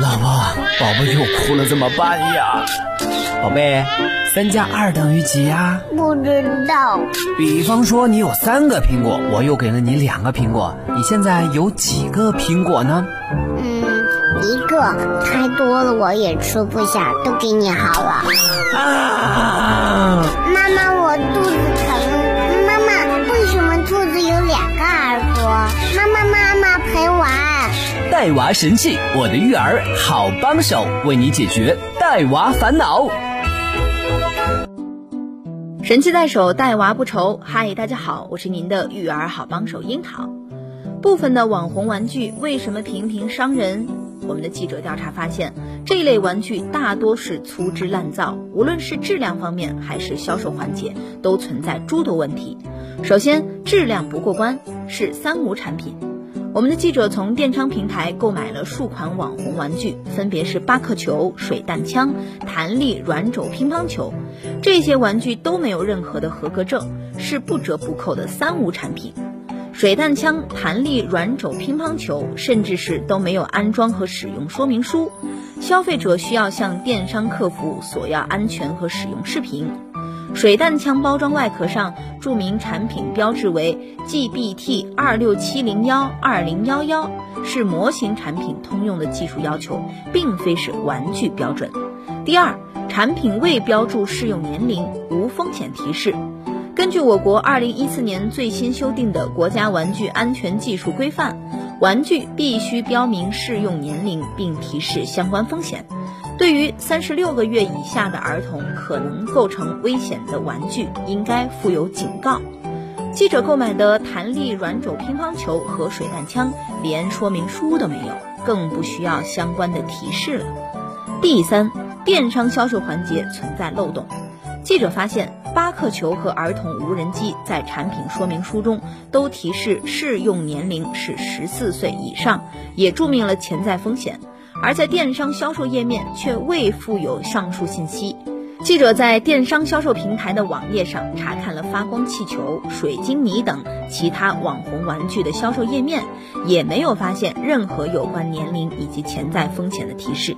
老婆，宝宝又哭了，怎么办呀？宝贝，三加二等于几呀？不知道。比方说你有三个苹果，我又给了你两个苹果，你现在有几个苹果呢？嗯，一个，太多了我也吃不下，都给你好了。啊！妈妈，我肚子疼。妈妈，为什么兔子有两个耳朵？妈妈，妈。带娃神器，我的育儿好帮手，为你解决带娃烦恼。神器在手，带娃不愁。嗨，大家好，我是您的育儿好帮手樱桃。部分的网红玩具为什么频频伤人？我们的记者调查发现，这一类玩具大多是粗制滥造，无论是质量方面还是销售环节，都存在诸多问题。首先，质量不过关，是三无产品。我们的记者从电商平台购买了数款网红玩具，分别是巴克球、水弹枪、弹力软轴乒乓球，这些玩具都没有任何的合格证，是不折不扣的三无产品。水弹枪、弹力软轴乒乓球，甚至是都没有安装和使用说明书，消费者需要向电商客服索要安全和使用视频。水弹枪包装外壳上注明产品标志为 GBT 二六七零幺二零幺幺，是模型产品通用的技术要求，并非是玩具标准。第二，产品未标注适用年龄，无风险提示。根据我国二零一四年最新修订的国家玩具安全技术规范，玩具必须标明适用年龄，并提示相关风险。对于三十六个月以下的儿童可能构成危险的玩具，应该附有警告。记者购买的弹力软轴乒乓球和水弹枪连说明书都没有，更不需要相关的提示了。第三，电商销售环节存在漏洞。记者发现，巴克球和儿童无人机在产品说明书中都提示适用年龄是十四岁以上，也注明了潜在风险。而在电商销售页面却未附有上述信息。记者在电商销售平台的网页上查看了发光气球、水晶泥等其他网红玩具的销售页面，也没有发现任何有关年龄以及潜在风险的提示。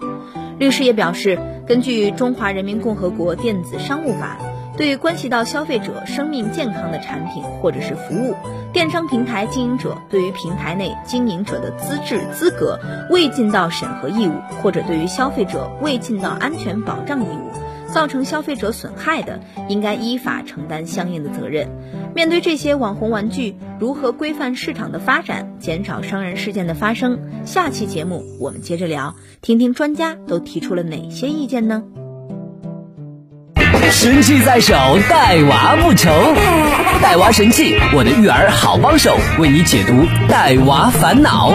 律师也表示，根据《中华人民共和国电子商务法》。对关系到消费者生命健康的产品或者是服务，电商平台经营者对于平台内经营者的资质资格未尽到审核义务，或者对于消费者未尽到安全保障义务，造成消费者损害的，应该依法承担相应的责任。面对这些网红玩具，如何规范市场的发展，减少伤人事件的发生？下期节目我们接着聊，听听专家都提出了哪些意见呢？神器在手，带娃不愁。带娃神器，我的育儿好帮手，为你解读带娃烦恼。